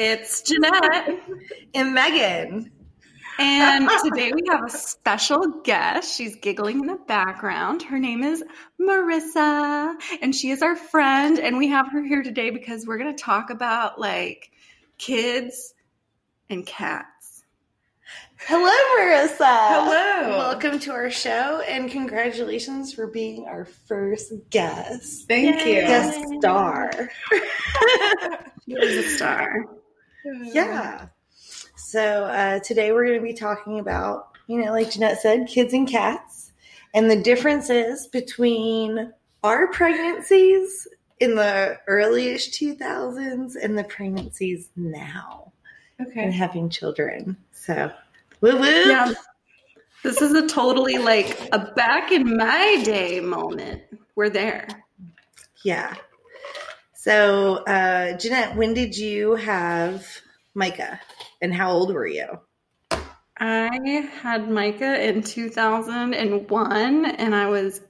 It's Jeanette and Megan. And today we have a special guest. She's giggling in the background. Her name is Marissa, and she is our friend. And we have her here today because we're going to talk about like kids and cats. Hello, Marissa. Hello. Welcome to our show, and congratulations for being our first guest. Thank Yay. you. Guest star. She's a star. Yeah. So uh, today we're going to be talking about, you know, like Jeanette said, kids and cats, and the differences between our pregnancies in the earliest 2000s and the pregnancies now Okay. and having children. So, woo woo. Yeah. This is a totally like a back in my day moment. We're there. Yeah. So, uh, Jeanette, when did you have Micah, and how old were you? I had Micah in 2001 and I was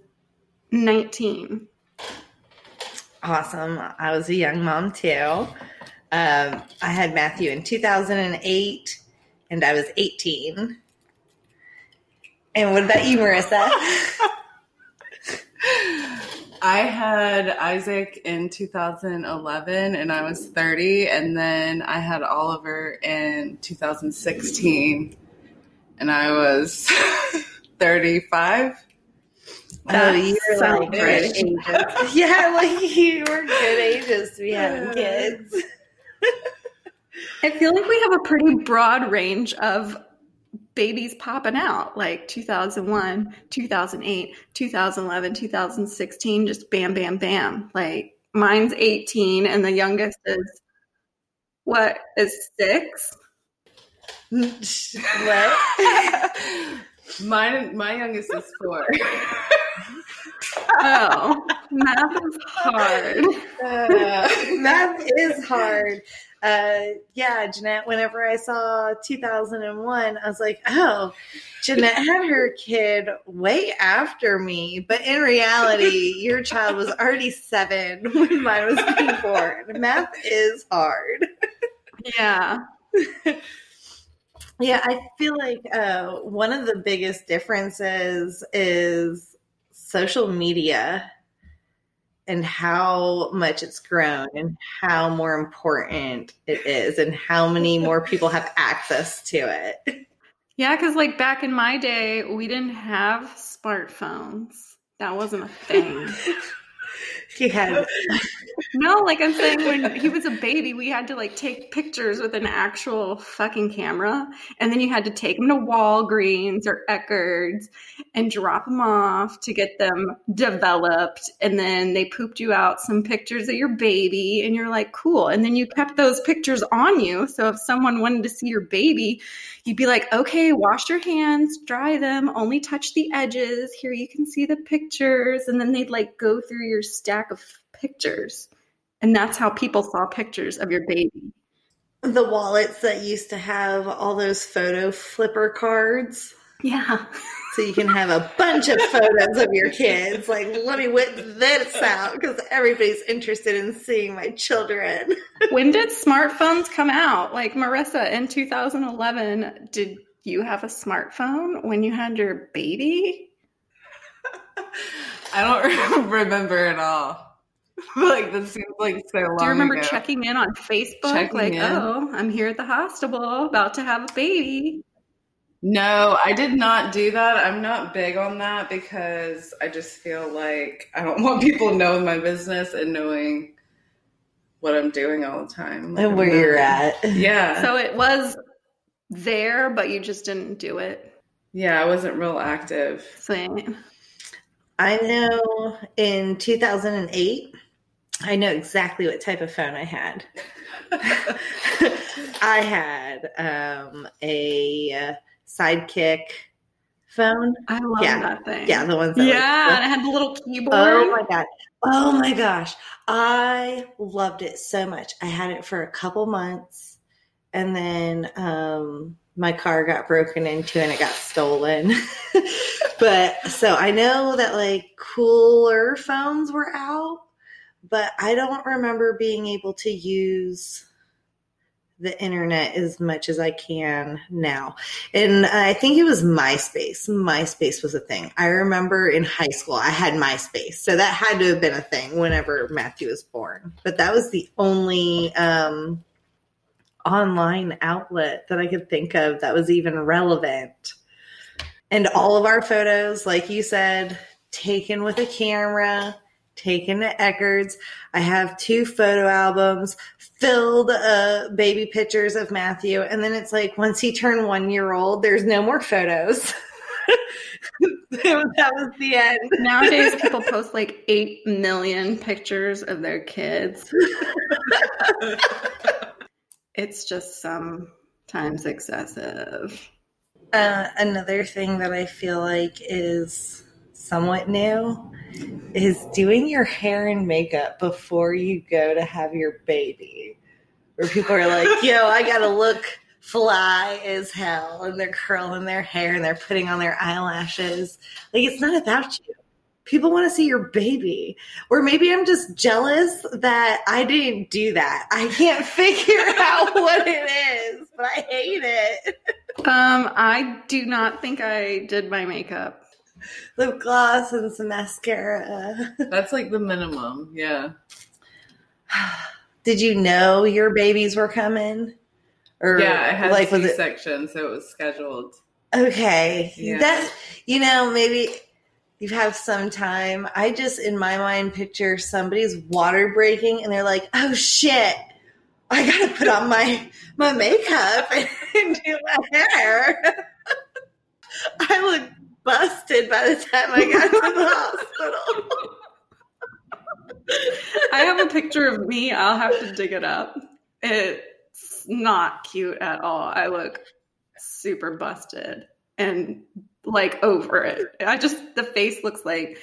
19. Awesome. I was a young mom too. Um, I had Matthew in 2008, and I was 18. And what about you, Marissa? I had Isaac in 2011 and I was 30. And then I had Oliver in 2016 and I was 35. oh, That you're sounds like good ages. yeah, like you were good ages to be having kids. I feel like we have a pretty broad range of babies popping out like 2001, 2008, 2011, 2016, just bam, bam, bam. Like mine's 18 and the youngest is what is six? what? Mine, my youngest is four. Oh, math is hard. Uh, math is hard. Uh, yeah, Jeanette, whenever I saw 2001, I was like, oh, Jeanette had her kid way after me. But in reality, your child was already seven when mine was being born. Math is hard. Yeah. Yeah, I feel like uh, one of the biggest differences is social media and how much it's grown and how more important it is and how many more people have access to it. Yeah, because like back in my day, we didn't have smartphones. That wasn't a thing. He had no, like I'm saying, when he was a baby, we had to like take pictures with an actual fucking camera, and then you had to take him to Walgreens or Eckerd's and drop him off to get them developed, and then they pooped you out some pictures of your baby, and you're like, cool, and then you kept those pictures on you, so if someone wanted to see your baby, you'd be like, okay, wash your hands, dry them, only touch the edges. Here you can see the pictures. And then they'd like go through your stack of pictures. And that's how people saw pictures of your baby. the wallets that used to have all those photo flipper cards. Yeah. So you can have a bunch of photos of your kids. Like, let me whip this out because everybody's interested in seeing my children. when did smartphones come out? Like Marissa in 2011, did you have a smartphone when you had your baby? I don't remember at all. like, this seems like so long Do you remember ago. checking in on Facebook? Checking like, in. oh, I'm here at the hospital about to have a baby. No, I did not do that. I'm not big on that because I just feel like I don't want people knowing my business and knowing what I'm doing all the time. Like, And where you're at. Yeah. So it was there, but you just didn't do it. yeah, I wasn't real active. Same. I know in 2008, I know exactly what type of phone I had. I had um, a uh, sidekick phone. I love Yeah. that thing. Yeah, the ones that Yeah, like, and it had the little keyboard. Oh my god. Oh my gosh. I loved it so much. I had it for a couple months and then um my car got broken into and it got stolen. but so I know that like cooler phones were out, but I don't remember being able to use the internet as much as I can now. And I think it was MySpace. MySpace was a thing. I remember in high school I had MySpace. So that had to have been a thing whenever Matthew was born. But that was the only um, online outlet that I could think of that was even relevant. And all of our photos, like you said, taken with a camera taken to Eckerd's. I have two photo albums filled uh, baby pictures of Matthew. And then it's like once he turned one year old, there's no more photos. that was the end. Nowadays, people post like 8 million pictures of their kids. it's just sometimes excessive. Uh, another thing that I feel like is somewhat new is doing your hair and makeup before you go to have your baby. Where people are like, yo, I gotta look fly as hell, and they're curling their hair and they're putting on their eyelashes. Like, it's not about you. People want to see your baby. Or maybe I'm just jealous that I didn't do that. I can't figure out what it is, but I hate it. Um, I do not think I did my makeup lip gloss and some mascara. That's like the minimum. Yeah. Did you know your babies were coming? Or yeah, I had like a C-section, so it was scheduled. Okay, yeah. that you know maybe you have some time. I just in my mind picture somebody's water breaking, and they're like, "Oh shit." I gotta put on my my makeup and do my hair. I look busted by the time I got to the hospital. I have a picture of me. I'll have to dig it up. It's not cute at all. I look super busted and like over it. I just, the face looks like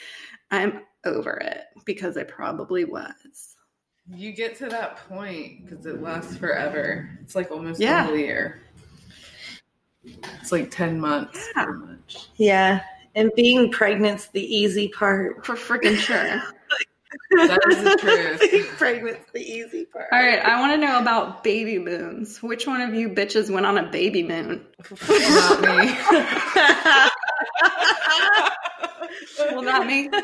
I'm over it because I probably was. You get to that point because it lasts forever. It's like almost yeah. a whole year. It's like 10 months yeah. pretty much. Yeah. And being pregnant's the easy part. For freaking sure. that is the truth. being pregnant's the easy part. All right. I want to know about baby moons. Which one of you bitches went on a baby moon? not me. well, not me.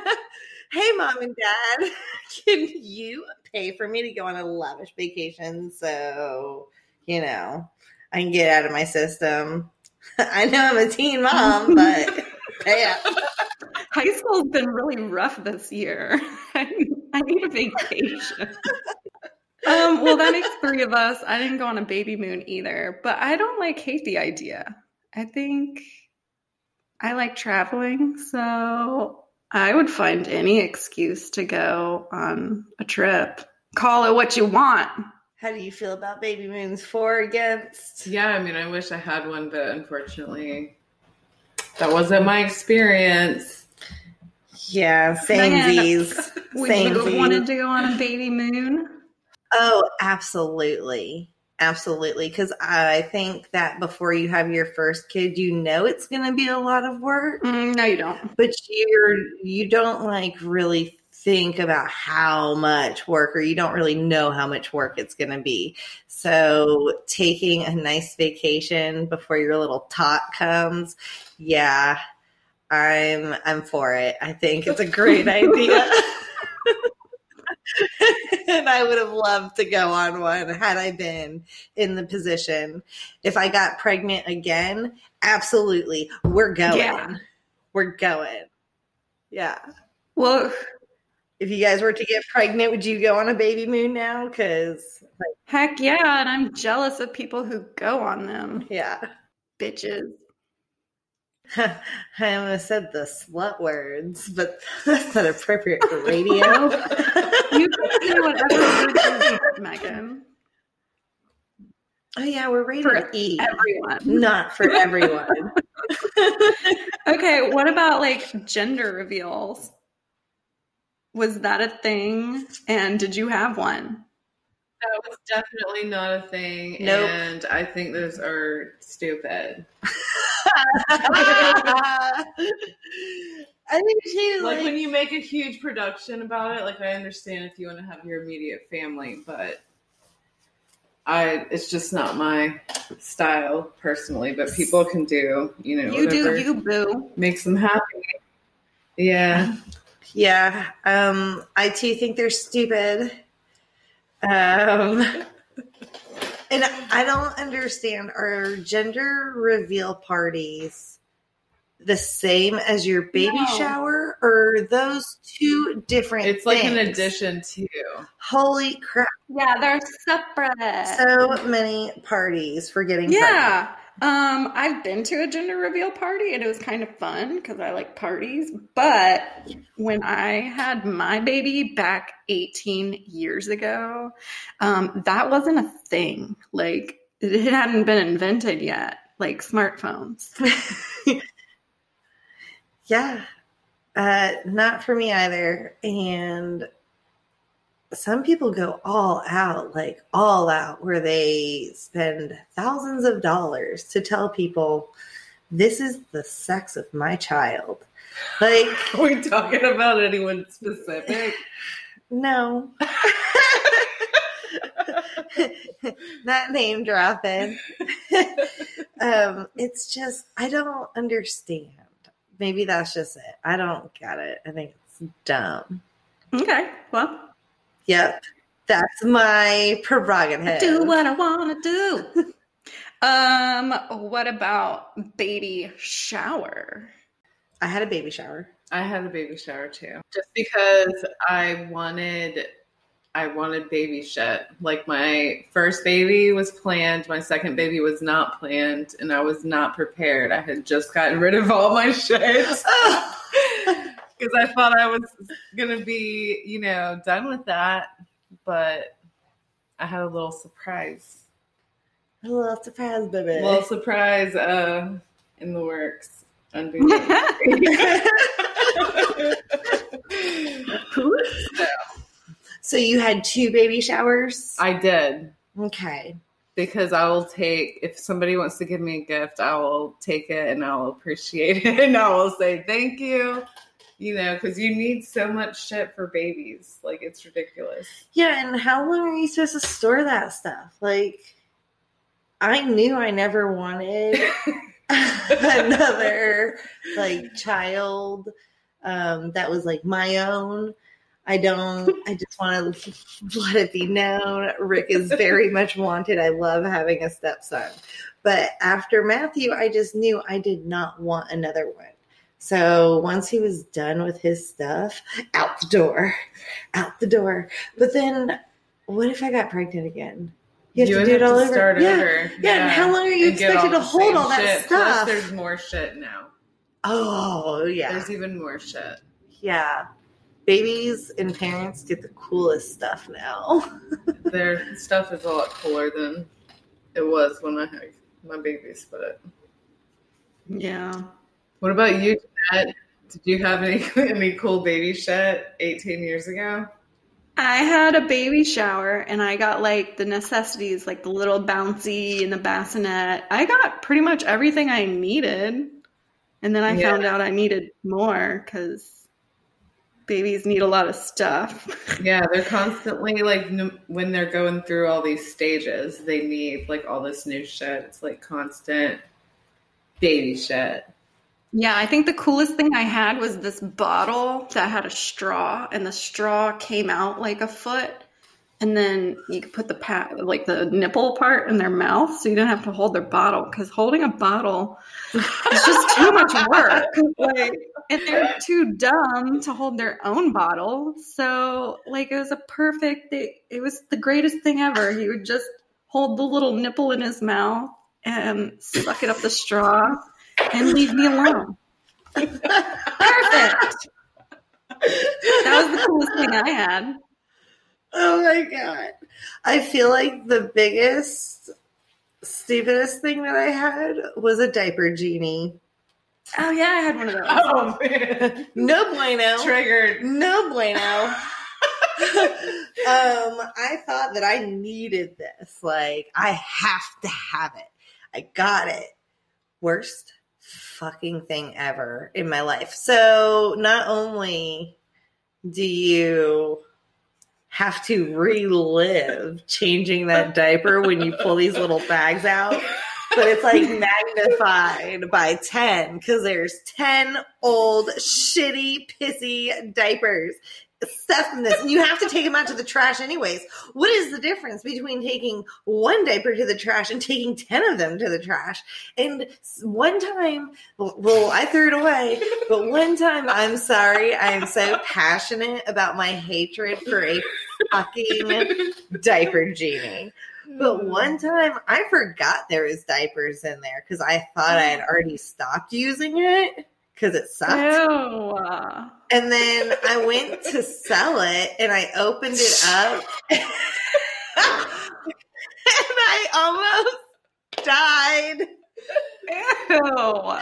Hey, mom and dad, can you pay for me to go on a lavish vacation so, you know, I can get out of my system. I know I'm a teen mom, but pay up. High school's been really rough this year. I need a vacation. um, well, that makes three of us. I didn't go on a baby moon either, but I don't like hate the idea. I think I like traveling, so I would find any excuse to go on a trip. Call it what you want. How do you feel about baby moons? For against? Yeah, I mean, I wish I had one, but unfortunately, that wasn't my experience. Yeah, same Z's. Same Would you wanted to go on a baby moon? Oh, absolutely. Absolutely. Because I think that before you have your first kid, you know it's going to be a lot of work. Mm, no, you don't. But you're, you don't like really think about how much work or you don't really know how much work it's going to be. So taking a nice vacation before your little tot comes, yeah, I'm I'm for it. I think it's a great idea. and I would have loved to go on one had I been in the position. If I got pregnant again, absolutely. We're going. Yeah. We're going. Yeah. Well, if you guys were to get pregnant, would you go on a baby moon now? Because like, heck yeah, and I'm jealous of people who go on them. Yeah, bitches. I almost said the slut words, but that's not appropriate for radio. you can say whatever words you want, Megan. Oh yeah, we're rated for E. Everyone, not for everyone. okay, what about like gender reveals? Was that a thing? And did you have one? That was definitely not a thing. Nope. And I think those are stupid. I think too. Like, Like, when you make a huge production about it, like I understand if you want to have your immediate family, but I it's just not my style personally. But people can do, you know, You do you, boo. makes them happy. Yeah. yeah, um, I too think they're stupid. Um, and I don't understand are gender reveal parties the same as your baby No. shower, or those two different? It's like an addition to. Holy crap! Yeah, they're separate. So many parties for getting pregnant. Um, I've been to a gender reveal party and it was kind of fun because I like parties. But when I had my baby back 18 years ago, um, that wasn't a thing. Like it hadn't been invented yet, like smartphones. Yeah. Uh, not for me either. And some people go all out, like all out, where they spend thousands of dollars to tell people this is the sex of my child. Like, Are we talking about anyone specific? no. Not name dropping. um, it's just, I don't understand. Maybe that's just it. I don't get it. I think it's dumb. Okay, well, Yep. That's my prerogative. do what I want to do. um, what about baby shower? I had a baby shower. I had a baby shower too. Just because I wanted I wanted baby shit. Like my first baby was planned, my second baby was not planned, and I was not prepared. I had just gotten rid of all my shit. Because I thought I was gonna be, you know, done with that. But I had a little surprise. A little surprise, baby. A little surprise uh in the works. So you had two baby showers? I did. okay. because I will take if somebody wants to give me a gift, I will take it and I will appreciate it and I will say thank you. You know, because you need so much shit for babies, like it's ridiculous. Yeah, and how long are you supposed to store that stuff? Like, I knew I never wanted another like child um, that was like my own. I don't. I just want to let it be known. Rick is very much wanted. I love having a stepson, but after Matthew, I just knew I did not want another one. So once he was done with his stuff, out the door, out the door. But then, what if I got pregnant again? You have to do it all to over. Start yeah. over. Yeah, and how long are you and expected to hold all that shit. stuff? Plus, there's more shit now. Oh yeah, There's even more shit. yeah. Babies and parents get the coolest stuff now. Their stuff is a lot cooler than it was when I had my babies. But yeah. what about you, Did you have any any cool baby shit 18 years ago? I had a baby shower and I got like the necessities, like the little bouncy and the bassinet. I got pretty much everything I needed. And then I Yeah. found out I needed more because babies need a lot of stuff. Yeah, they're constantly like n- when they're going through all these stages, they need like all this new shit. It's like constant baby shit. Yeah, I think the coolest thing I had was this bottle that had a straw, and the straw came out like a foot, and then you could put the pat like the nipple part in their mouth, so you didn't have to hold their bottle. Because holding a bottle is just too much work. Like, and they're too dumb to hold their own bottle. So, like, it was a perfect. It, it was the greatest thing ever. He would just hold the little nipple in his mouth and suck it up the straw and leave me alone. Perfect. That was the coolest thing I had. Oh my god. I feel like the biggest, stupidest thing that I had was a diaper genie. Oh yeah, I had one of those. Oh man, No bueno. triggered. No bueno. um, I thought that I needed this. Like, I have to have it. I got it. Worst fucking thing ever in my life. So, not only do you have to relive changing that diaper when you pull these little bags out, but it's like magnified by 10 because there's 10 old, shitty, pissy diapers stuff in this. And you have to take them out to the trash anyways. What is the difference between taking one diaper to the trash and taking 10 of them to the trash? And one time, well, I threw it away, but one time, I'm sorry, I am so passionate about my hatred for a fucking diaper genie. But mm. one time I forgot there was diapers in there because I thought I had already stopped using it because it sucked. Ew. And then I went to sell it and I opened it up and I almost died. Ew.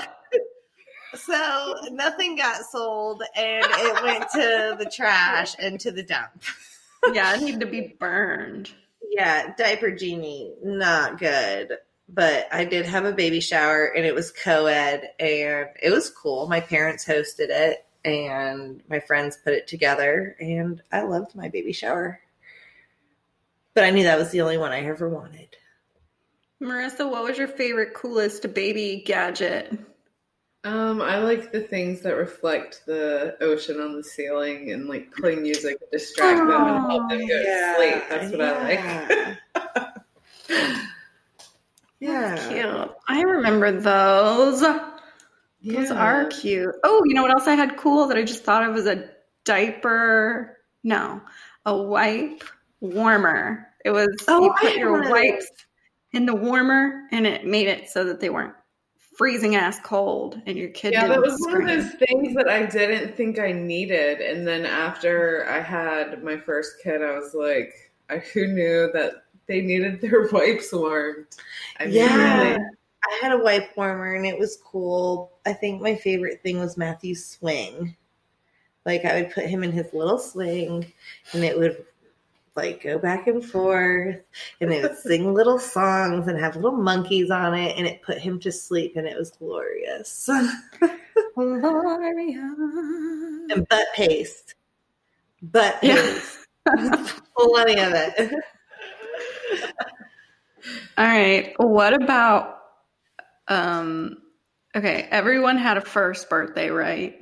So nothing got sold and it went to the trash and to the dump. Yeah, it needed to be burned. Yeah, diaper genie, not good. But I did have a baby shower and it was co ed and it was cool. My parents hosted it and my friends put it together and I loved my baby shower. But I knew that was the only one I ever wanted. Marissa, what was your favorite, coolest baby gadget? Um, I like the things that reflect the ocean on the ceiling and like play music to distract them and help them go to sleep. That's what I like. yeah. Cute. I remember those. Those are cute. Oh, you know what else I had cool that I just thought of was a diaper. No, a wipe warmer. It was Oh, you put your wipes in the warmer and it made it so that they weren't freezing ass cold and your kid Yeah, that was one of those things that I didn't think I needed. And then after I had my first kid, I was like, I, who knew that they needed their wipes warmed? I mean, Yeah. really, I had a wipe warmer and it was cool. I think my favorite thing was Matthew's swing. Like I would put him in his little swing and it would like go back and forth and it would sing little songs and have little monkeys on it and it put him to sleep and it was glorious. And butt paste. Butt Yeah. Plenty of it. All right. What about um okay, everyone had a first birthday, right?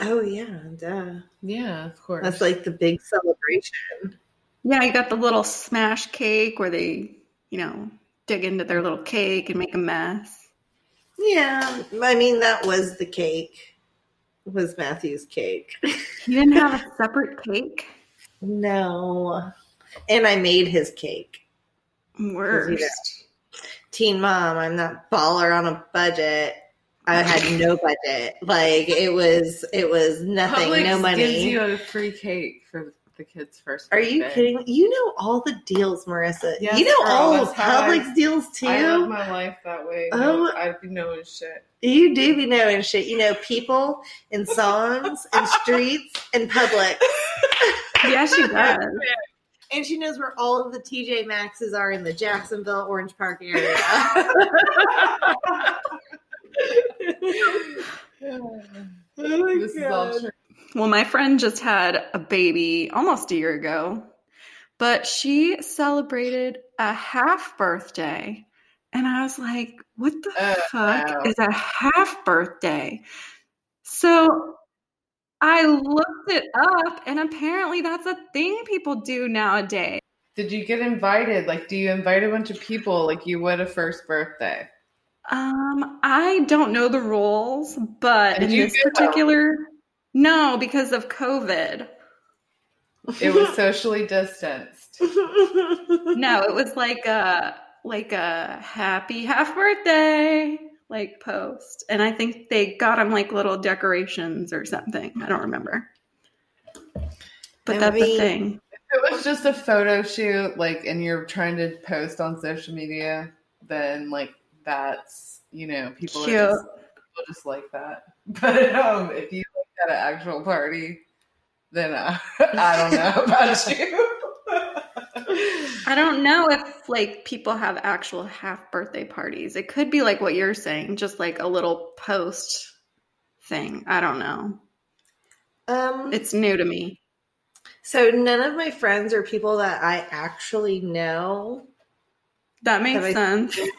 Oh yeah, duh. yeah, of course. That's like the big celebration. Yeah, you got the little smash cake where they, you know, dig into their little cake and make a mess. Yeah, I mean that was the cake. Was Matthew's cake. You didn't have a separate cake? no. And I made his cake. Worst. Teen mom, I'm not baller on a budget. I had no budget. Like it was it was nothing, Publix no money. gives you a free cake for the kid's first Are you birthday. kidding? me? You know all the deals, Marissa. Yes, you know girl, all of that's how I- deals too. I live my life that way. Oh. No, I'd be knowing shit. You do be knowing shit. You know people and songs and streets and Publix. Yeah, she does. And she knows where all of the TJ Maxes are in the Jacksonville, Orange Park area. oh my this is all God. true. Well, my friend just had a baby almost a year ago, but she celebrated a half birthday. And I was like, what the Oh, fuck wow. is a half birthday? So I looked it up, and apparently that's a thing people do nowadays. Did you get invited? Like, do you invite a bunch of people like you would a first birthday? Um, I don't know the rules, but Did in this particular, no, because of COVID. It was socially distanced. No, it was like a like a happy half birthday like post, and I think they got him like little decorations or something. I don't remember, but I that's a mean- thing. If it was just a photo shoot, like, and you're trying to post on social media, then like that's you know people Cute. are just, people just like that. But um, if you like at an actual party, then uh, I don't know about you. I don't know if like people have actual half birthday parties. It could be like what you're saying, just like a little post thing. I don't know. Um, It's new to me. so none of my friends or people that I actually know. That makes Have I- sense.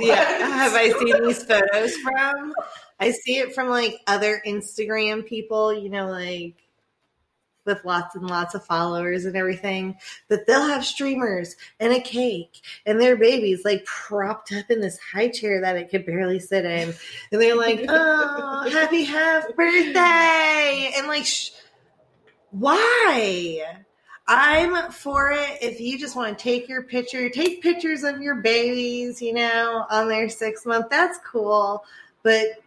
Yeah, have I seen these photos from? I see it from like other Instagram people, you know, like with lots and lots of followers and everything. But they'll have streamers and a cake and their babies like propped up in this high chair that it could barely sit in. And they're like, oh, happy half birthday. And like, sh- why? I'm for it. If you just want to take your picture, take pictures of your babies, you know, on their six month, that's cool. But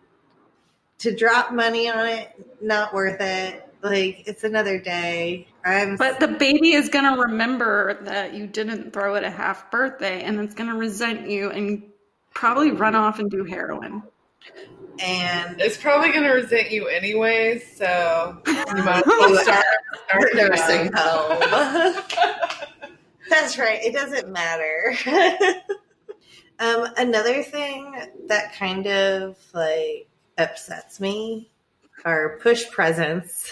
to drop money on it, not worth it. Like, it's another day. I'm But the baby is going to remember that you didn't throw it a half birthday and it's going to resent you and probably run off and do heroin. and It's probably going to resent you anyway, so you might as well start, start nursing home. That's right. It doesn't matter. um, another thing that kind of like upsets me are push presents.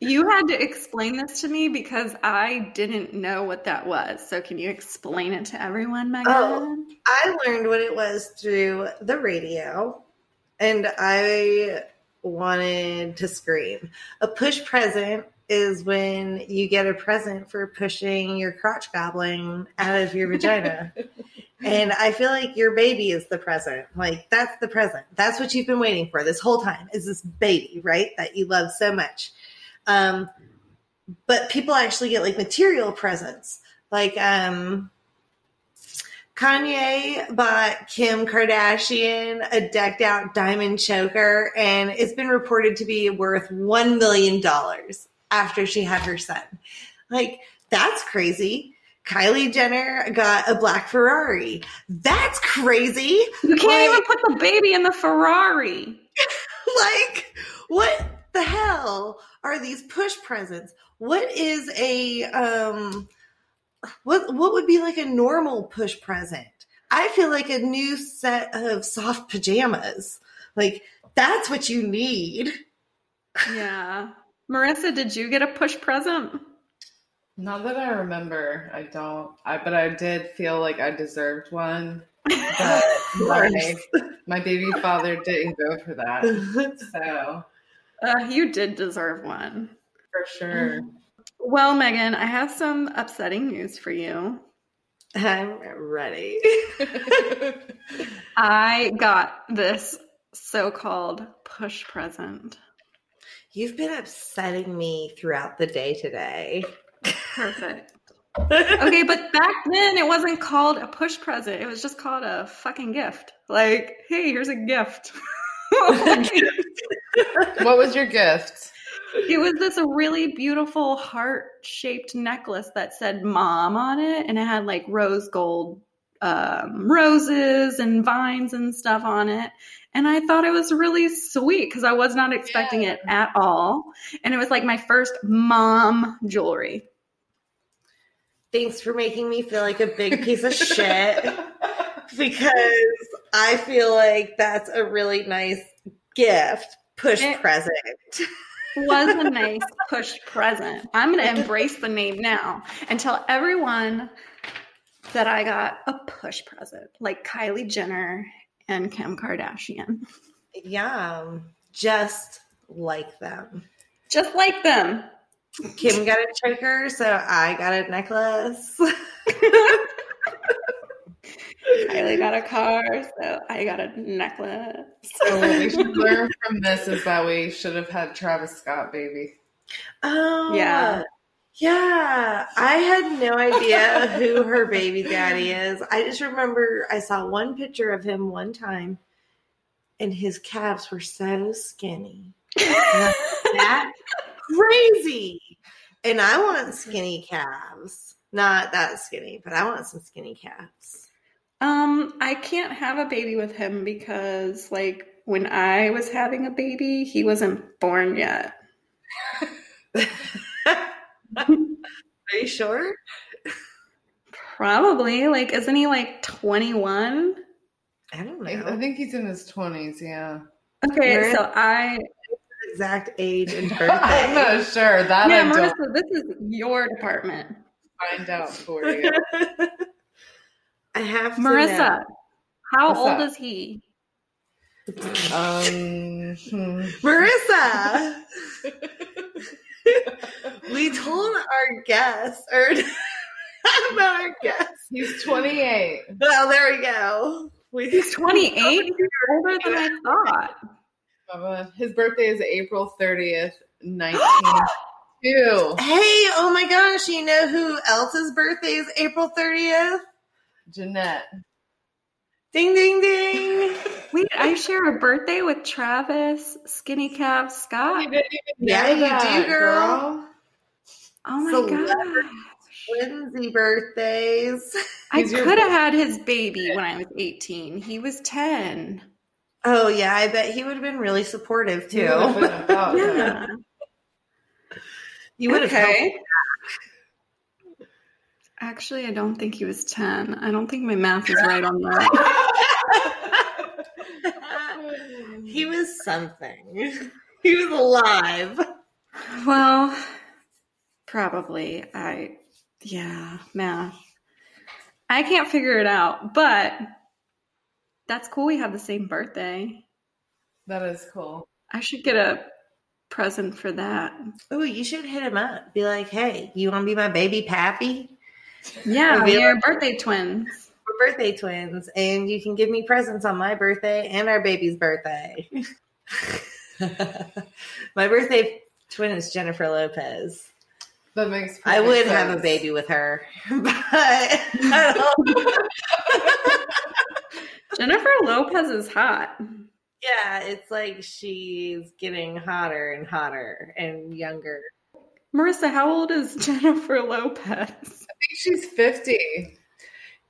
You had to explain this to me because I didn't know what that was. So can you explain it to everyone, Megan? Oh. I learned what it was through the radio, and I wanted to scream. A push present is when you get a present for pushing your crotch gobbling out of your vagina. And I feel like your baby is the present. Like that's the present. That's what you've been waiting for this whole time is this baby, right? That you love so much. Um, but people actually get like material presents. Like um Kanye bought Kim Kardashian a decked out diamond choker, and it's been reported to be worth $1 million after she had her son. Like, that's crazy. Kylie Jenner got a black Ferrari. That's crazy. You can't Like- even put the baby in the Ferrari. like, what the hell are these push presents? What is a um what what would be like a normal push present? I feel like a new set of soft pajamas. Like that's what you need. Yeah. Marissa, did you get a push present? Not that I remember. I don't. I but I did feel like I deserved one. But my, my baby father didn't go for that. So Uh, you did deserve one. for sure. Well, Megan, I have some upsetting news for you. I'm ready. I got this so called push present. You've been upsetting me throughout the day today. Perfect. Okay, but back then it wasn't called a push present. It was just called a fucking gift. Like, hey, here's a gift. what was your gift? it was this really beautiful heart shaped necklace that said mom on it and it had like rose gold um, roses and vines and stuff on it and i thought it was really sweet because i was not expecting it at all and it was like my first mom jewelry Thanks for making me feel like a big piece of shit. because I feel like that's a really nice gift push It- present. was a nice push present i'm going to embrace the name now and tell everyone that i got a push present like kylie jenner and kim kardashian Yeah, just like them. just like them Kim got a choker, so I got a necklace. Kylie got a car, so I got a necklace. So what we should learn from this is that we should have had Travis Scott, baby. Oh, Yeah. Yeah. I had no idea who her baby daddy is. I just remember I saw one picture of him one time and his calves were so skinny. that crazy. And I want skinny calves. Not that skinny, but I want some skinny calves. Um, I can't have a baby with him because, like, when I was having a baby, he wasn't born yet. Are you sure? Probably. Like, isn't he like 21? I don't know. I think he's in his 20s, yeah. Okay, Where- so I exact age and birthday. I'm not sure. That yeah, I don't Marissa, this is your department. find out for you. I have to Marissa, how What's old up? is he? Um, hmm. Marissa, we told our guests, or not our guests. he's 28. Well, there we go. We, He's 28? He's older than I thought. Uh, His birthday is April 30th, 1902. Hey, oh my gosh, you know who else's birthday is April 30th? Jeanette. Ding, ding, ding. Wait, I share a birthday with Travis Skinny Calf Scott. You didn't even Yeah, you do, girl. Oh my Celebrity. god. Lindsay birthdays. I could have had his baby when I was 18. He was 10. Oh, yeah, I bet he would have been really supportive You would have too. been about that. Yeah. You would have helped. okay. Actually, I don't think he was 10. I don't think my math is right on that. he was something. He was alive. Well, probably. I, yeah, math. I can't figure it out, but that's cool. We have the same birthday. That is cool. I should get a present for that. Oh, you should hit him up. Be like, hey, you want to be my baby pappy? Yeah, we're birthday twins. We're birthday twins, and you can give me presents on my birthday and our baby's birthday. my birthday twin is Jennifer Lopez. That makes I perfect would have a baby with her, but I don't- Jennifer Lopez is hot. yeah, it's like she's getting hotter and hotter and younger. Marissa, how old is Jennifer Lopez? Think she's 50.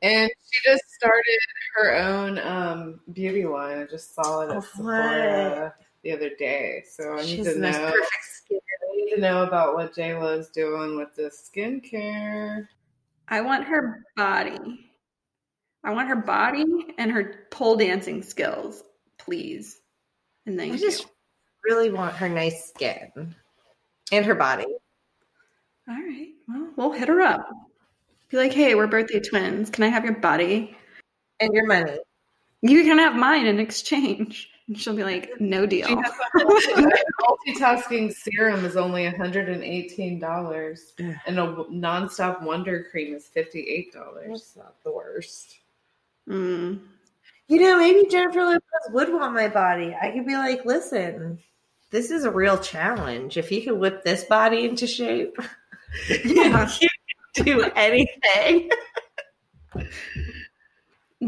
And she just started her own um, beauty line. I just saw it at Oh, Sephora the other day. So I need to know. perfect skin. I need to know about what J Lo's doing with the skincare. I want her body. I want her body and her pole dancing skills, please. And thank I just you. really want her nice skin and her body. All right. Well, we'll hit her up. Be like, hey, we're birthday twins. Can I have your body? And your money. You can have mine in exchange. And she'll be like, no deal. Multitasking serum is only $118, and a nonstop Wonder Cream is $58. That's not the worst. Mm. You know, maybe Jennifer Lopez would want my body. I could be like, listen, this is a real challenge. If you could whip this body into shape, Yeah. you can do anything.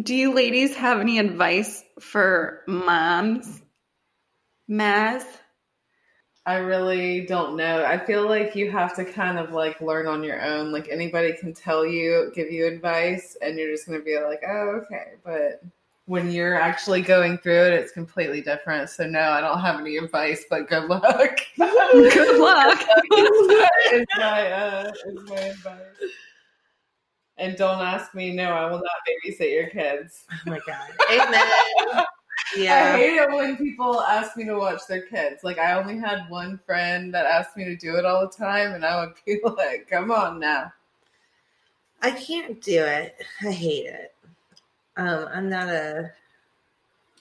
Do you ladies have any advice for moms? Maz? I really don't know. I feel like you have to kind of like learn on your own. Like anybody can tell you, give you advice, and you're just going to be like, oh, okay. But when you're actually going through it, it's completely different. So, no, I don't have any advice, but good luck. Good luck. is my, uh, is my advice. And don't ask me, no, I will not babysit your kids. Oh my God. Amen. Yeah. I hate it when people ask me to watch their kids. Like I only had one friend that asked me to do it all the time, and I would be like, "Come on now." I can't do it. I hate it. Um, I'm not a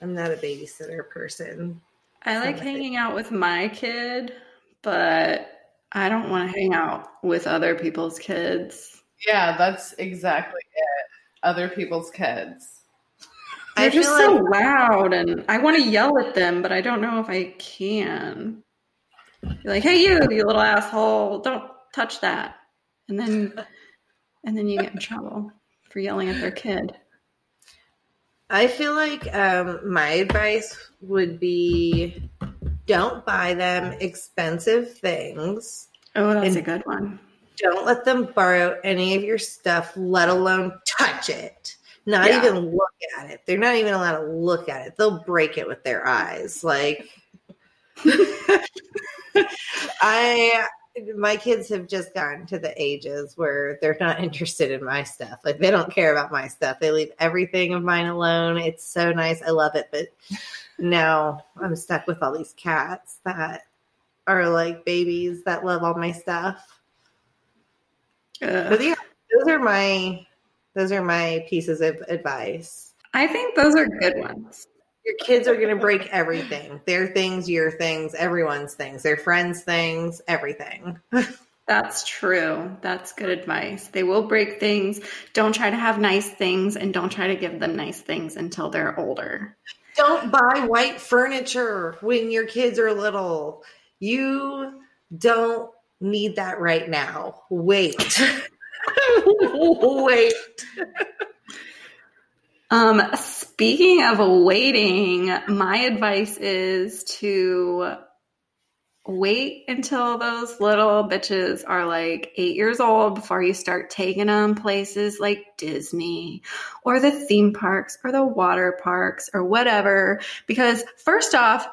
I'm not a babysitter person. I like hanging out with my kid, but I don't want to hang out with other people's kids. Yeah, that's exactly it. Other people's kids. They're just so like loud, and I want to yell at them, but I don't know if I can. Be like, "Hey, you, you little asshole! Don't touch that!" And then, and then you get in trouble for yelling at their kid. I feel like um, my advice would be don't buy them expensive things. Oh, that's a good one. Don't let them borrow any of your stuff, let alone touch it. Not Yeah. even look at it. They're not even allowed to look at it. They'll break it with their eyes. Like I my kids have just gotten to the ages where they're not interested in my stuff. Like they don't care about my stuff. They leave everything of mine alone. It's so nice. I love it. But now I'm stuck with all these cats that are like babies that love all my stuff. Ugh. But yeah, those are my those are my pieces of advice. I think those are good ones. Your kids are going to break everything. Their things, your things, everyone's things, their friends' things, everything. That's true. That's good advice. They will break things. Don't try to have nice things and don't try to give them nice things until they're older. Don't buy white furniture when your kids are little. You don't need that right now. Wait. Wait. Um, speaking of waiting, my advice is to wait until those little bitches are like eight years old before you start taking them places like Disney or the theme parks or the water parks or whatever. Because, first off,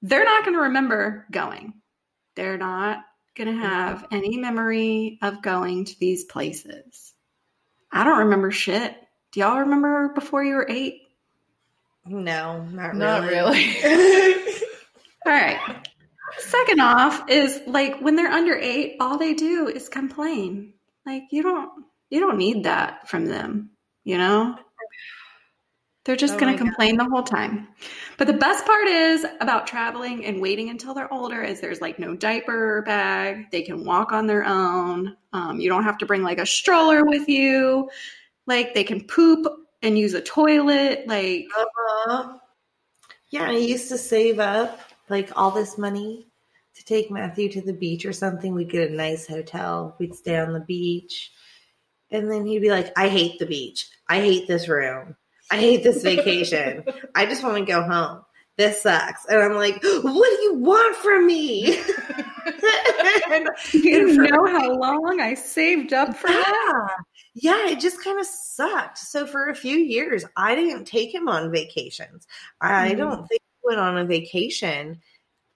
they're not going to remember going. They're not going to have any memory of going to these places. I don't remember shit. Do y'all remember before you were eight? No, not, Not really. All right. Second off is like when they're under eight, all they do is complain. Like you don't you don't need that from them, you know? They're just Oh gonna my God. complain the whole time. But the best part is about traveling and waiting until they're older is there's like no diaper bag. They can walk on their own. Um, you don't have to bring like a stroller with you. Like they can poop and use a toilet. Like Uh-huh. Yeah, I used to save up like all this money to take Matthew to the beach or something. We'd get a nice hotel. We'd stay on the beach. And then he'd be like, I hate the beach. I hate this room. I hate this vacation. I just want to go home. This sucks. And I'm like, what do you want from me? And- you know how long I saved up for that? yeah, yeah, it just kind of sucked. So for a few years, I didn't take him on vacations. I Mhm. don't think we went on a vacation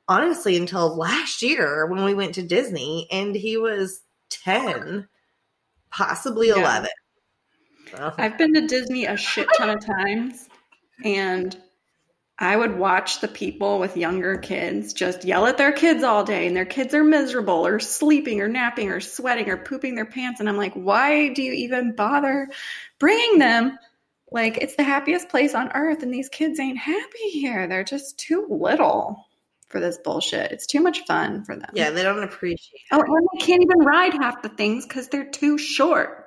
honestly until last year when we went to Disney, and he was ten, possibly Yeah. eleven. So- I've been to Disney a shit ton of times, and I would watch the people with younger kids just yell at their kids all day, and their kids are miserable or sleeping or napping or sweating or pooping their pants. And I'm like, why do you even bother bringing them? Like, it's the happiest place on earth, and these kids ain't happy here. They're just too little for this bullshit. It's too much fun for them. yeah, they don't appreciate. Oh, and they can't even ride half the things because they're too short.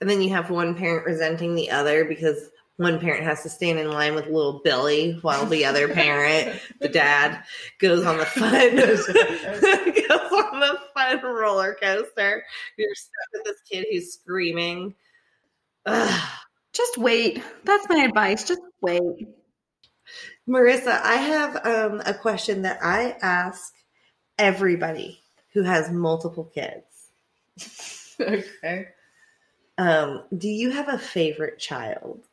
And then you have one parent resenting the other because one parent has to stand in line with little Billy while the other parent, the dad, goes on the fun goes on the fun roller coaster. You're stuck with this kid who's screaming. Ugh. Just wait. That's my advice. Just wait. Marissa, I have um, a question that I ask everybody who has multiple kids. okay. Um, do you have a favorite child?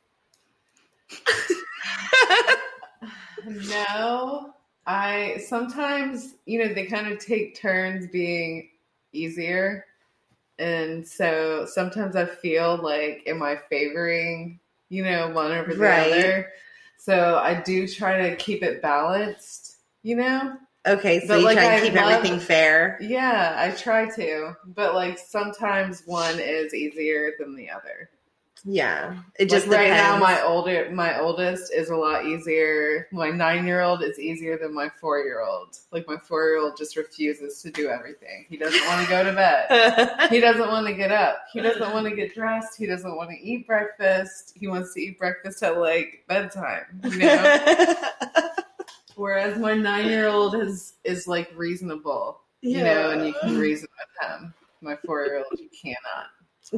No, I sometimes, you know, they kind of take turns being easier. And so sometimes I feel like, am I favoring, you know, one over the Right. other? So I do try to keep it balanced, you know? Okay, so But, you like, try I and keep love- everything fair. Yeah, I try to. But like sometimes one is easier than the other. Yeah, it just like right now, my older, my oldest is a lot easier. My nine year old is easier than my four year old. Like my four year old just refuses to do everything. He doesn't want to go to bed. He doesn't want to get up. He doesn't want to get dressed. He doesn't want to eat breakfast. He wants to eat breakfast at like bedtime. You know. Whereas my nine year old is is like reasonable. You know, and you can reason with him. My four year old, you cannot.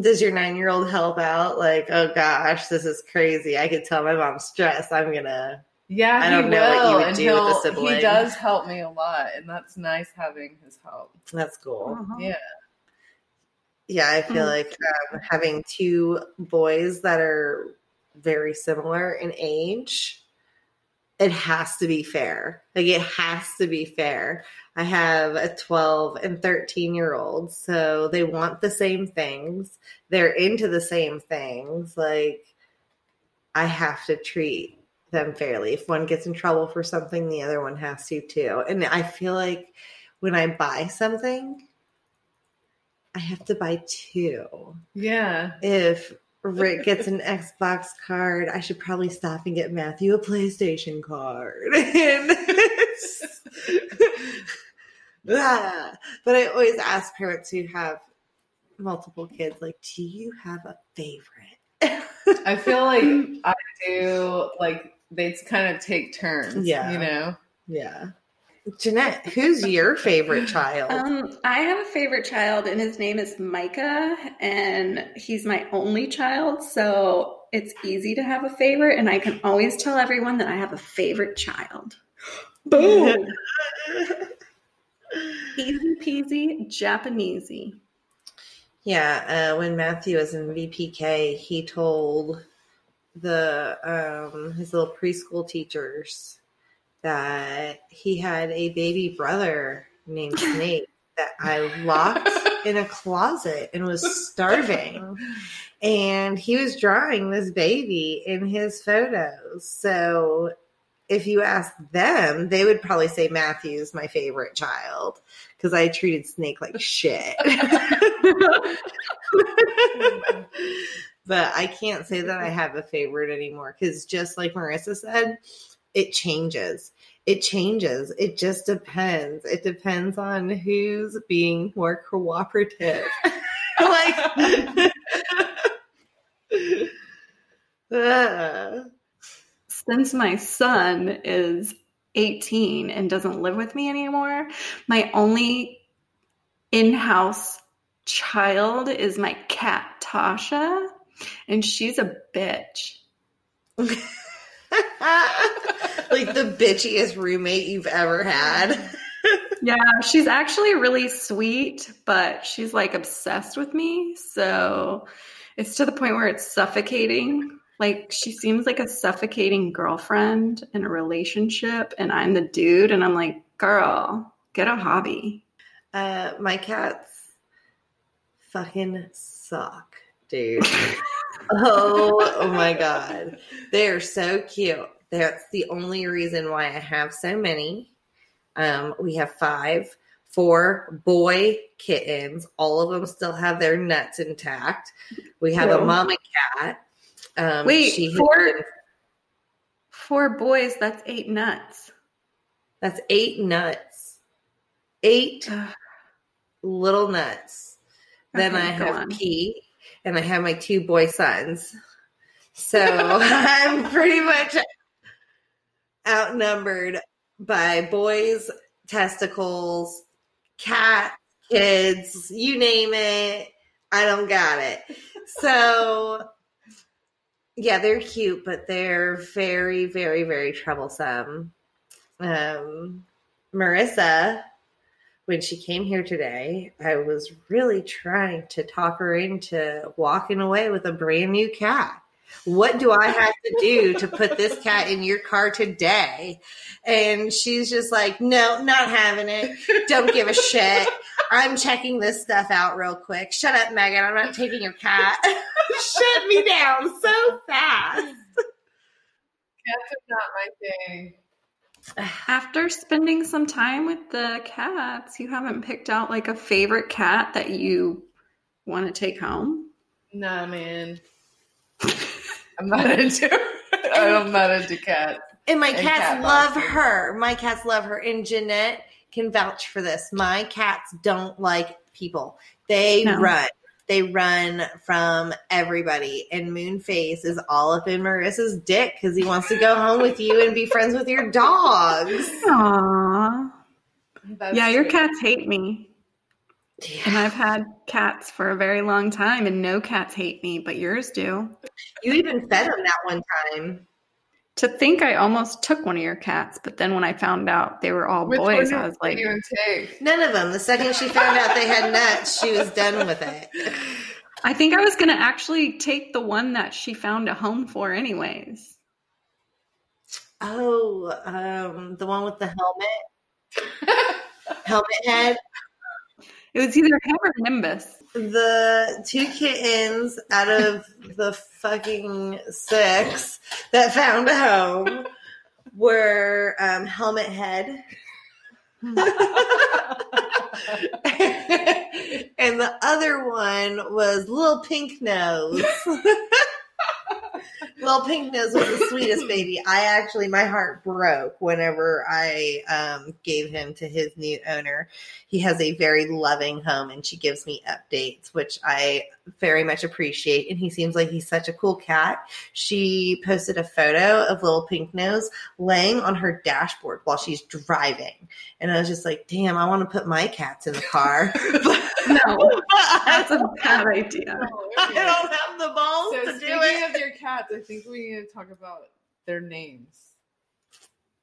Does your nine year old help out? Like, oh gosh, this is crazy. I could tell my mom's stressed. I'm gonna. Yeah, I don't know what you would and do with a sibling. He does help me a lot, and that's nice having his help. That's cool. Uh-huh. Yeah, Yeah, I feel Mm. like um, having two boys that are very similar in age it has to be fair. Like it has to be fair. I have a 12 and 13 year old, so they want the same things. They're into the same things. Like I have to treat them fairly. If one gets in trouble for something, the other one has to too. And I feel like when I buy something, I have to buy two. Yeah. If Rick gets an Xbox card, I should probably stop and get Matthew a PlayStation card. Ah. but I always ask parents who have multiple kids, like, do you have a favorite? I feel like I do, like, they kind of take turns. Yeah. You know? yeah. Jeanette, who's your favorite child? Um, I have a favorite child, and his name is Micah, and he's my only child, so it's easy to have a favorite, and I can always tell everyone that I have a favorite child. Boom! Easy peasy, Japanesey. Yeah, uh, when Matthew was in VPK, he told the um, his little preschool teachers that he had a baby brother named Snake that I locked in a closet and was starving. And he was drawing this baby in his photos. So if you ask them, they would probably say Matthew's my favorite child because I treated Snake like shit. but I can't say that I have a favorite anymore because just like Marissa said, it changes. It changes. It just depends. It depends on who's being more cooperative. like, uh, Since my son is 18 and doesn't live with me anymore, my only in house child is my cat, Tasha, and she's a bitch. like the bitchiest roommate you've ever had. Yeah, she's actually really sweet, but she's like obsessed with me. So it's to the point where it's suffocating. Like she seems like a suffocating girlfriend in a relationship, and I'm the dude, and I'm like, girl, get a hobby. Uh, my cats fucking suck, dude. oh, oh my god, they are so cute. That's the only reason why I have so many. Um, we have five, four boy kittens. All of them still have their nuts intact. We have a mama cat. Um, Wait, four- been- Four boys, that's eight nuts. that's eight nuts. Eight little nuts. Then I have on. Pete, and I have my two boy sons. So I'm pretty much outnumbered by boys, testicles, cat, kids, you name it. I don't got it. So yeah, they're cute, but they're very, very, very troublesome. Um, Marissa, when she came here today, I was really trying to talk her into walking away with a brand new cat. What do I have to do to put this cat in your car today? And she's just like, no, not having it. Don't give a shit. I'm checking this stuff out real quick. Shut up, Megan. I'm not taking your cat. Shut me down so fast. Cats are not my thing. After spending some time with the cats, you haven't picked out like a favorite cat that you want to take home? Nah, man. I'm not into. I'm not into cats. And my And cats cat love boxes. her. My cats love her. And Jeanette can vouch for this. My cats don't like people. They No. run. They run from everybody. And Moonface is all up in Marissa's dick because he wants to go home with you and be friends with your dogs. Aww. That's Yeah, your cats hate me. And I've had cats for a very long time, and no cats hate me, but yours do. You even fed them that one time. To think I almost took one of your cats, but then when I found out they were all Which boys, one I was like, did you even take? None of them. The second she found out they had nuts, she was done with it. I think I was going to actually take the one that she found a home for, anyways. Oh, um, the one with the helmet, helmet head. It was either him or Nimbus. The two kittens out of the fucking six that found a home were um, helmet head. and the other one was little pink nose. little pink nose was the sweetest baby. I actually, my heart broke whenever I um, gave him to his new owner. He has a very loving home, and she gives me updates, which I very much appreciate. And he seems like he's such a cool cat. She posted a photo of little pink nose laying on her dashboard while she's driving, and I was just like, "Damn, I want to put my cats in the car." No, that's a bad idea. I don't have the balls So to do speaking of your cats, I think we need to talk about their names.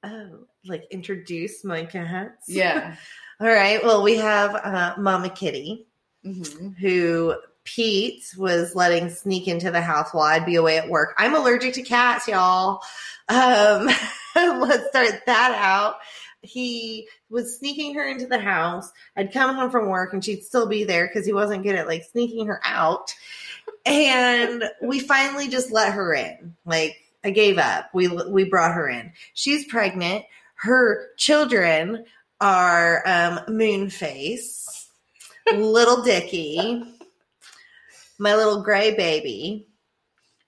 Oh, like introduce my cats? Yeah. All right. Well, we have uh, Mama Kitty, hmm who Pete was letting sneak into the house while I'd be away at work. I'm allergic to cats, y'all. Um, let's start that out. He was sneaking her into the house. I'd come home from work and she'd still be there because he wasn't good at like sneaking her out. And we finally just let her in. Like I gave up. We we brought her in. She's pregnant. Her children are um, Moonface, Little Dicky, my little gray baby,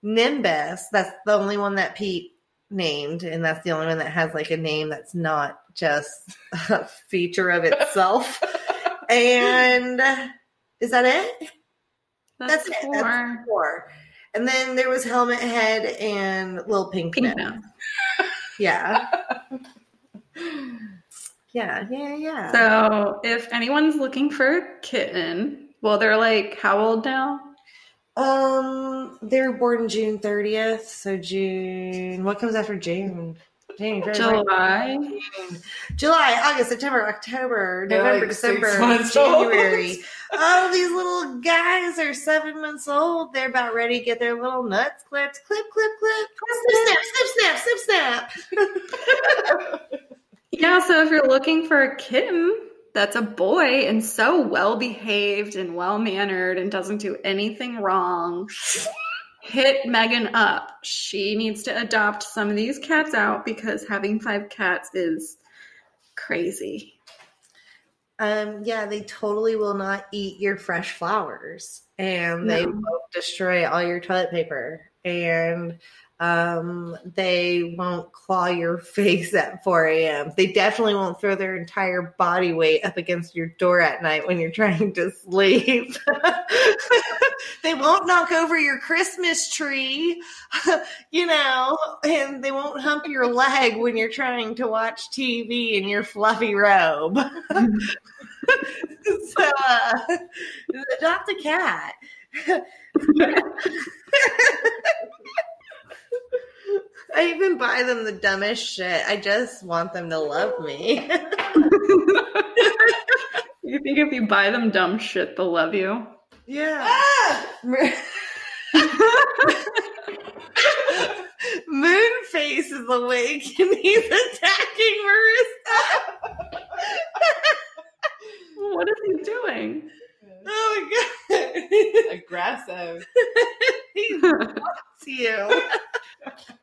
Nimbus. That's the only one that Pete named, and that's the only one that has like a name that's not just a feature of itself. and is that it? That's, That's it. four. That's four. And then there was Helmet Head and Little Pink, Pink Nose. Yeah. Yeah, yeah, yeah. So if anyone's looking for a kitten, well, they're like how old now? Um, they were born June 30th. So June. What comes after June? January, July. June, July, August, September, October, November, like December. January. oh, these little guys are seven months old. They're about ready to get their little nuts clipped. Clip, clip, clip. Snip, snap, snip, snap, snip, snap. Yeah, so if you're looking for a kitten that's a boy and so well behaved and well mannered and doesn't do anything wrong, hit Megan up. She needs to adopt some of these cats out because having five cats is crazy. Um, yeah, they totally will not eat your fresh flowers and they No. won't destroy all your toilet paper and um, they won't claw your face at 4 a.m. They definitely won't throw their entire body weight up against your door at night when you're trying to sleep. they won't knock over your Christmas tree, you know, and they won't hump your leg when you're trying to watch TV in your fluffy robe. so uh, adopt a cat. I even buy them the dumbest shit. I just want them to love me. You think if you buy them dumb shit, they'll love you? yeah. Moonface is awake and he's attacking Marissa. What is he doing? Oh my god. Aggressive. he wants you.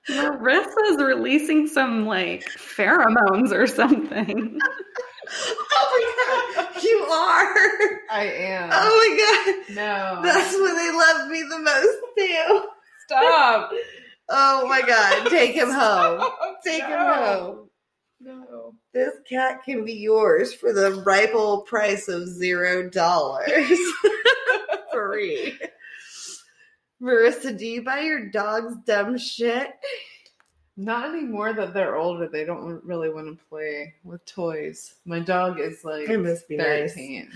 Marissa's releasing some like pheromones or something. Oh my god. You are. I am. Oh my god. no. That's when they love me the most too. Stop. Oh my god. Take him home. Take him home. No. This cat can be yours for the ripe old price of zero dollars. Free. Marissa, do you buy your dogs dumb shit? Not anymore that they're older. They don't really want to play with toys. My dog is like It must be nice. 13,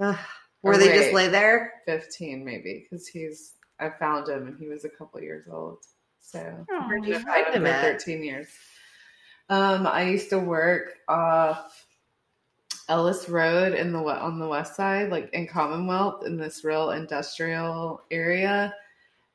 Ugh. Where Or they just lay there? 15 maybe, because he's, I found him and he was a couple years old. So Where'd you find him at? 13 years. Um, I used to work off Ellis Road in the on the west side, like in Commonwealth, in this real industrial area.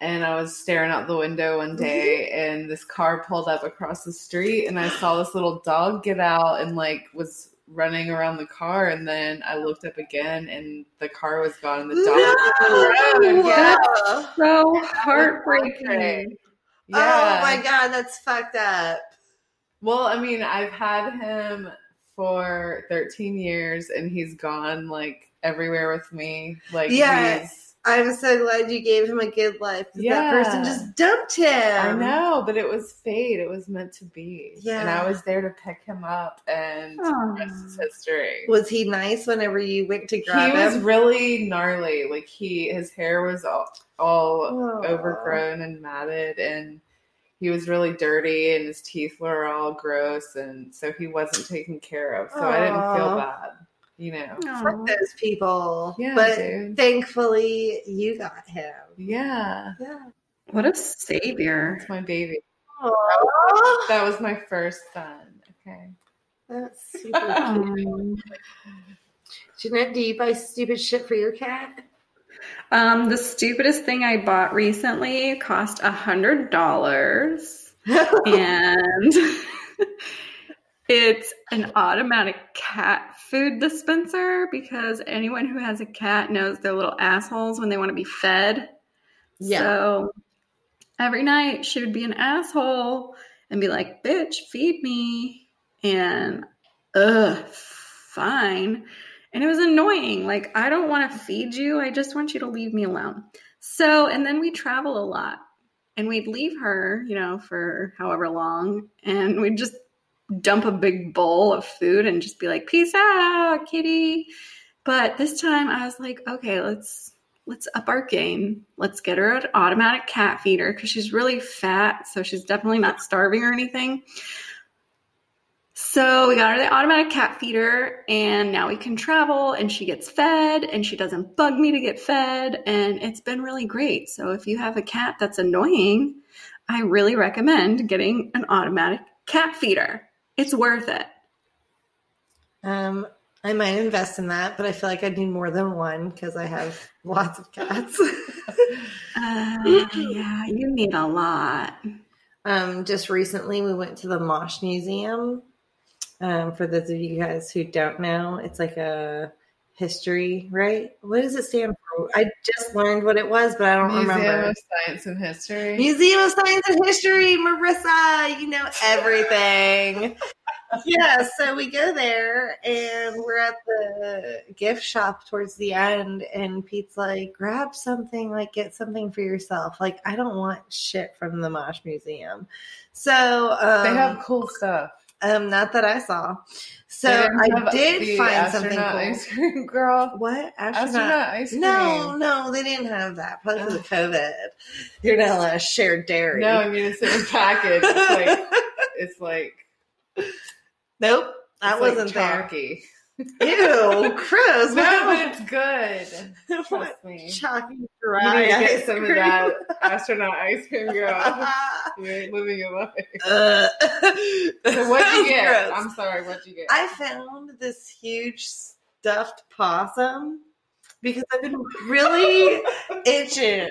and I was staring out the window one mm-hmm. day, and this car pulled up across the street, and I saw this little dog get out and like was running around the car, and then I looked up again, and the car was gone, and the dog was on. Yeah, So heartbreaking. Oh yeah. Oh my god, that's fucked up. Well, I mean, I've had him for 13 years, and he's gone like everywhere with me. Like, Yeah. I'm so glad you gave him a good life. Yeah. That person just dumped him. I know, but it was fate. It was meant to be. Yeah. And I was there to pick him up, and Aw. the rest is history. Was he nice whenever you went to grab he was him? really gnarly. Like he, his hair was all, all overgrown and matted, and he was really dirty, and his teeth were all gross, and so he wasn't taken care of. So I didn't feel bad, you know. Aw. Fuck those people. Yeah, but dude. thankfully you got him. Yeah, Yeah. What a savior. it's my baby. Aww. That was my first son. Okay. That's super cute. Um, Jeanette, do you buy stupid shit for your cat? Um, the stupidest thing I bought recently cost a hundred dollars. and it's an automatic cat food dispenser because anyone who has a cat knows they're little assholes when they want to be fed. Yeah. So every night she would be an asshole and be like, bitch, feed me. And, ugh, fine. And it was annoying. Like, I don't want to feed you. I just want you to leave me alone. So, and then we travel a lot and we'd leave her, you know, for however long, and we'd just dump a big bowl of food and just be like, "Peace out, kitty." But this time, I was like, "Okay, let's let's up our game. Let's get her an automatic cat feeder because she's really fat, so she's definitely not starving or anything." So we got her the automatic cat feeder, and now we can travel, and she gets fed, and she doesn't bug me to get fed, and it's been really great. So if you have a cat that's annoying, I really recommend getting an automatic cat feeder. It's worth it. Um, I might invest in that, but I feel like I need more than one because I have lots of cats. Uh, yeah, you need a lot. um, just recently, we went to the Mosh Museum. Um, for those of you guys who don't know, it's like a history, right? What does it stand for? I just learned what it was, but I don't Museum remember. Museum of Science and History. Museum of Science and History, Marissa, you know everything. yeah, so we go there and we're at the gift shop towards the end, and Pete's like, grab something, like get something for yourself. Like, I don't want shit from the Mosh Museum. So, um, they have cool stuff. Um, not that I saw. So I did find something astronaut cool. Ice cream girl. What Astronaut ice cream. No, no, they didn't have that. Probably because of COVID. You're not allowed to share dairy. No, I mean it's in a package. It's like it's like nope, that wasn't there. Ew, Chris. No, but it's good. Trust me. chalky You dry need to get some of that astronaut ice cream girl. You ain't living your life. Uh, So what'd you get? gross. I'm sorry, what'd you get? I found this huge stuffed possum because I've been really itching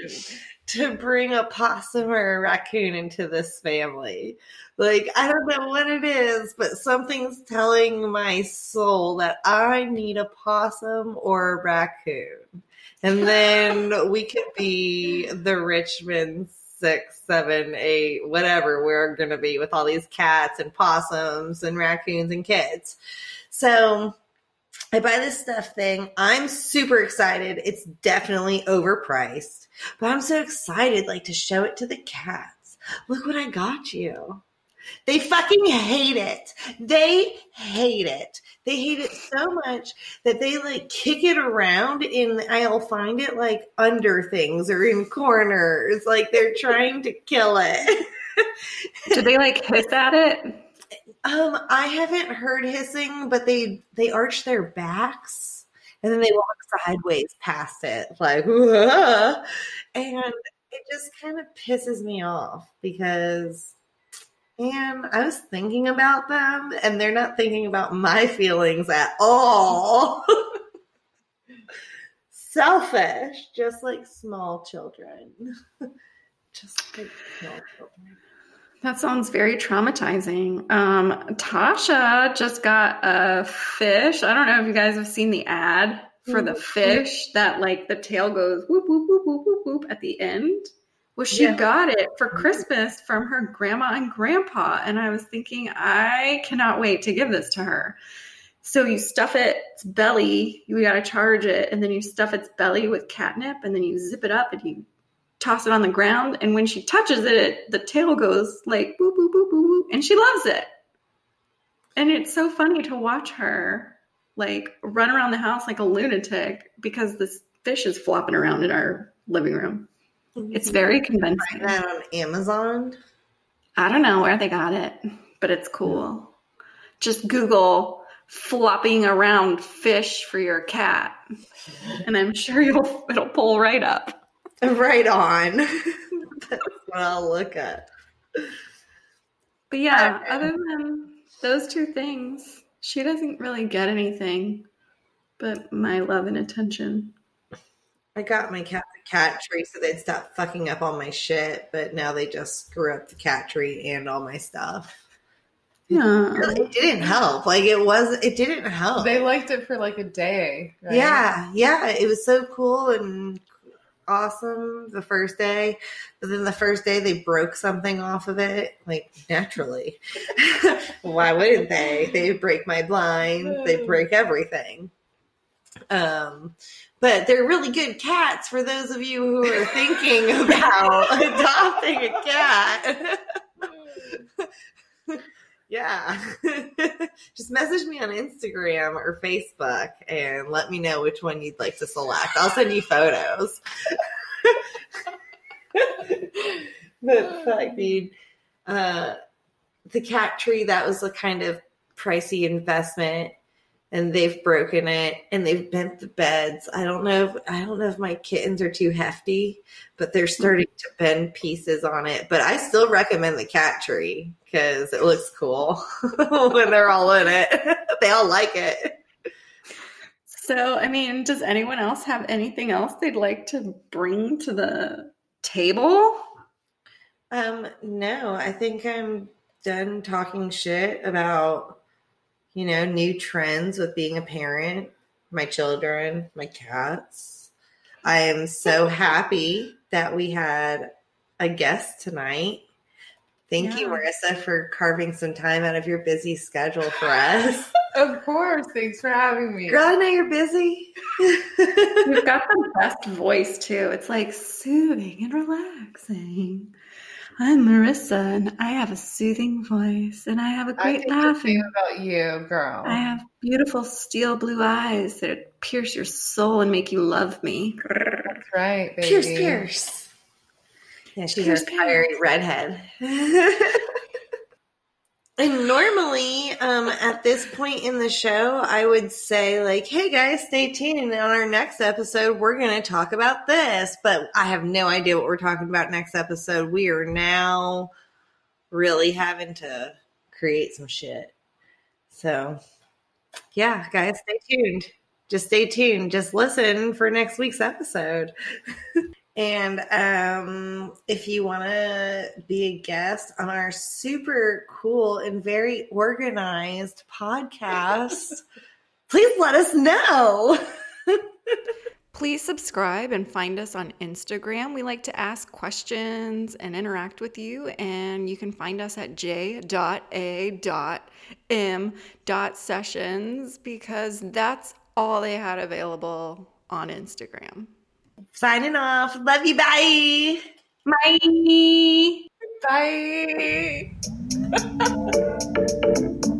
to bring a possum or a raccoon into this family. Like, I don't know what it is, but something's telling my soul that I need a possum or a raccoon. And then we could be the Richmond six, seven, eight, whatever we're going to be with all these cats and possums and raccoons and kids. So I buy this stuff thing. I'm super excited. It's definitely overpriced, but I'm so excited like to show it to the cats. Look what I got you. They fucking hate it. They hate it. They hate it so much that they like kick it around and I'll find it like under things or in corners. Like they're trying to kill it. Do they like hiss at it? Um, I haven't heard hissing, but they they arch their backs and then they walk sideways past it, like, "Whoa." and it just kind of pisses me off because, and I was thinking about them, and they're not thinking about my feelings at all. Selfish, just like small children. Just like small children. That sounds very traumatizing. Um, Tasha just got a fish. I don't know if you guys have seen the ad for the Mhm. fish that like the tail goes whoop whoop whoop whoop whoop whoop at the end. Well, she Yeah. got it for Christmas from her grandma and grandpa, and I was thinking I cannot wait to give this to her. So you stuff its belly, you got to charge it, and then you stuff its belly with catnip, and then you zip it up and you toss it on the ground. And when she touches it, the tail goes like boop boop boop boop boop, and she loves it. And it's so funny to watch her like run around the house like a lunatic because this fish is flopping around in our living room. It's mm-hmm. very convincing. Find on Amazon. I don't know where they got it, but it's cool. Just Google flopping around fish for your cat, and I'm sure you'll it'll pull right up. Right on. That's what I'll look at. But yeah, Okay. other than those two things, she doesn't really get anything but my love and attention. I got my cat the cat tree so they'd stop fucking up all my shit, but now they just screw up the cat tree and all my stuff. Yeah. Really, it didn't help. Like it was, it didn't help. They liked it for like a day. Right? Yeah, yeah, it was so cool and awesome the first day, but then the first day they broke something off of it, like naturally. Why wouldn't they? They break my blinds, they break everything. Um, but they're really good cats for those of you who are thinking about adopting a cat. Yeah. Just message me on Instagram or Facebook and let me know which one you'd like to select. I'll send you photos. but fuck, dude. Uh, the cat tree, that was a kind of pricey investment. And they've broken it and they've bent the beds. I don't know if I don't know if my kittens are too hefty, but they're starting to bend pieces on it. But I still recommend the cat tree because it looks cool when they're all in it. they all like it. So, I mean, does anyone else have anything else they'd like to bring to the table? Um, no, I think I'm done talking shit about, you know, new trends with being a parent, my children, my cats. I am so happy that we had a guest tonight. Thank you, Marissa, for carving some time out of your busy schedule for us. Of course. Thanks for having me. Girl, I know you're busy. You've got the best voice too. It's like soothing and relaxing. I'm Marissa and I have a soothing voice and I have a great think laugh. same and about you, girl. I have beautiful steel blue eyes that pierce your soul and make you love me. That's right, baby. Pierce, Pierce. Yeah, she's Pierce, a fiery redhead. and normally, um, at this point in the show, I would say, like, hey guys, stay tuned. On our next episode, we're going to talk about this. But I have no idea what we're talking about next episode. We are now really having to create some shit. So, yeah, guys, stay tuned. Just stay tuned. Just listen for next week's episode. And um, if you want to be a guest on our super cool and very organized podcast, please let us know. Please subscribe and find us on Instagram. We like to ask questions and interact with you, and you can find us at j.a.m.sessions because that's all they had available on Instagram. Signing off. Love you. Bye. Bye. Bye.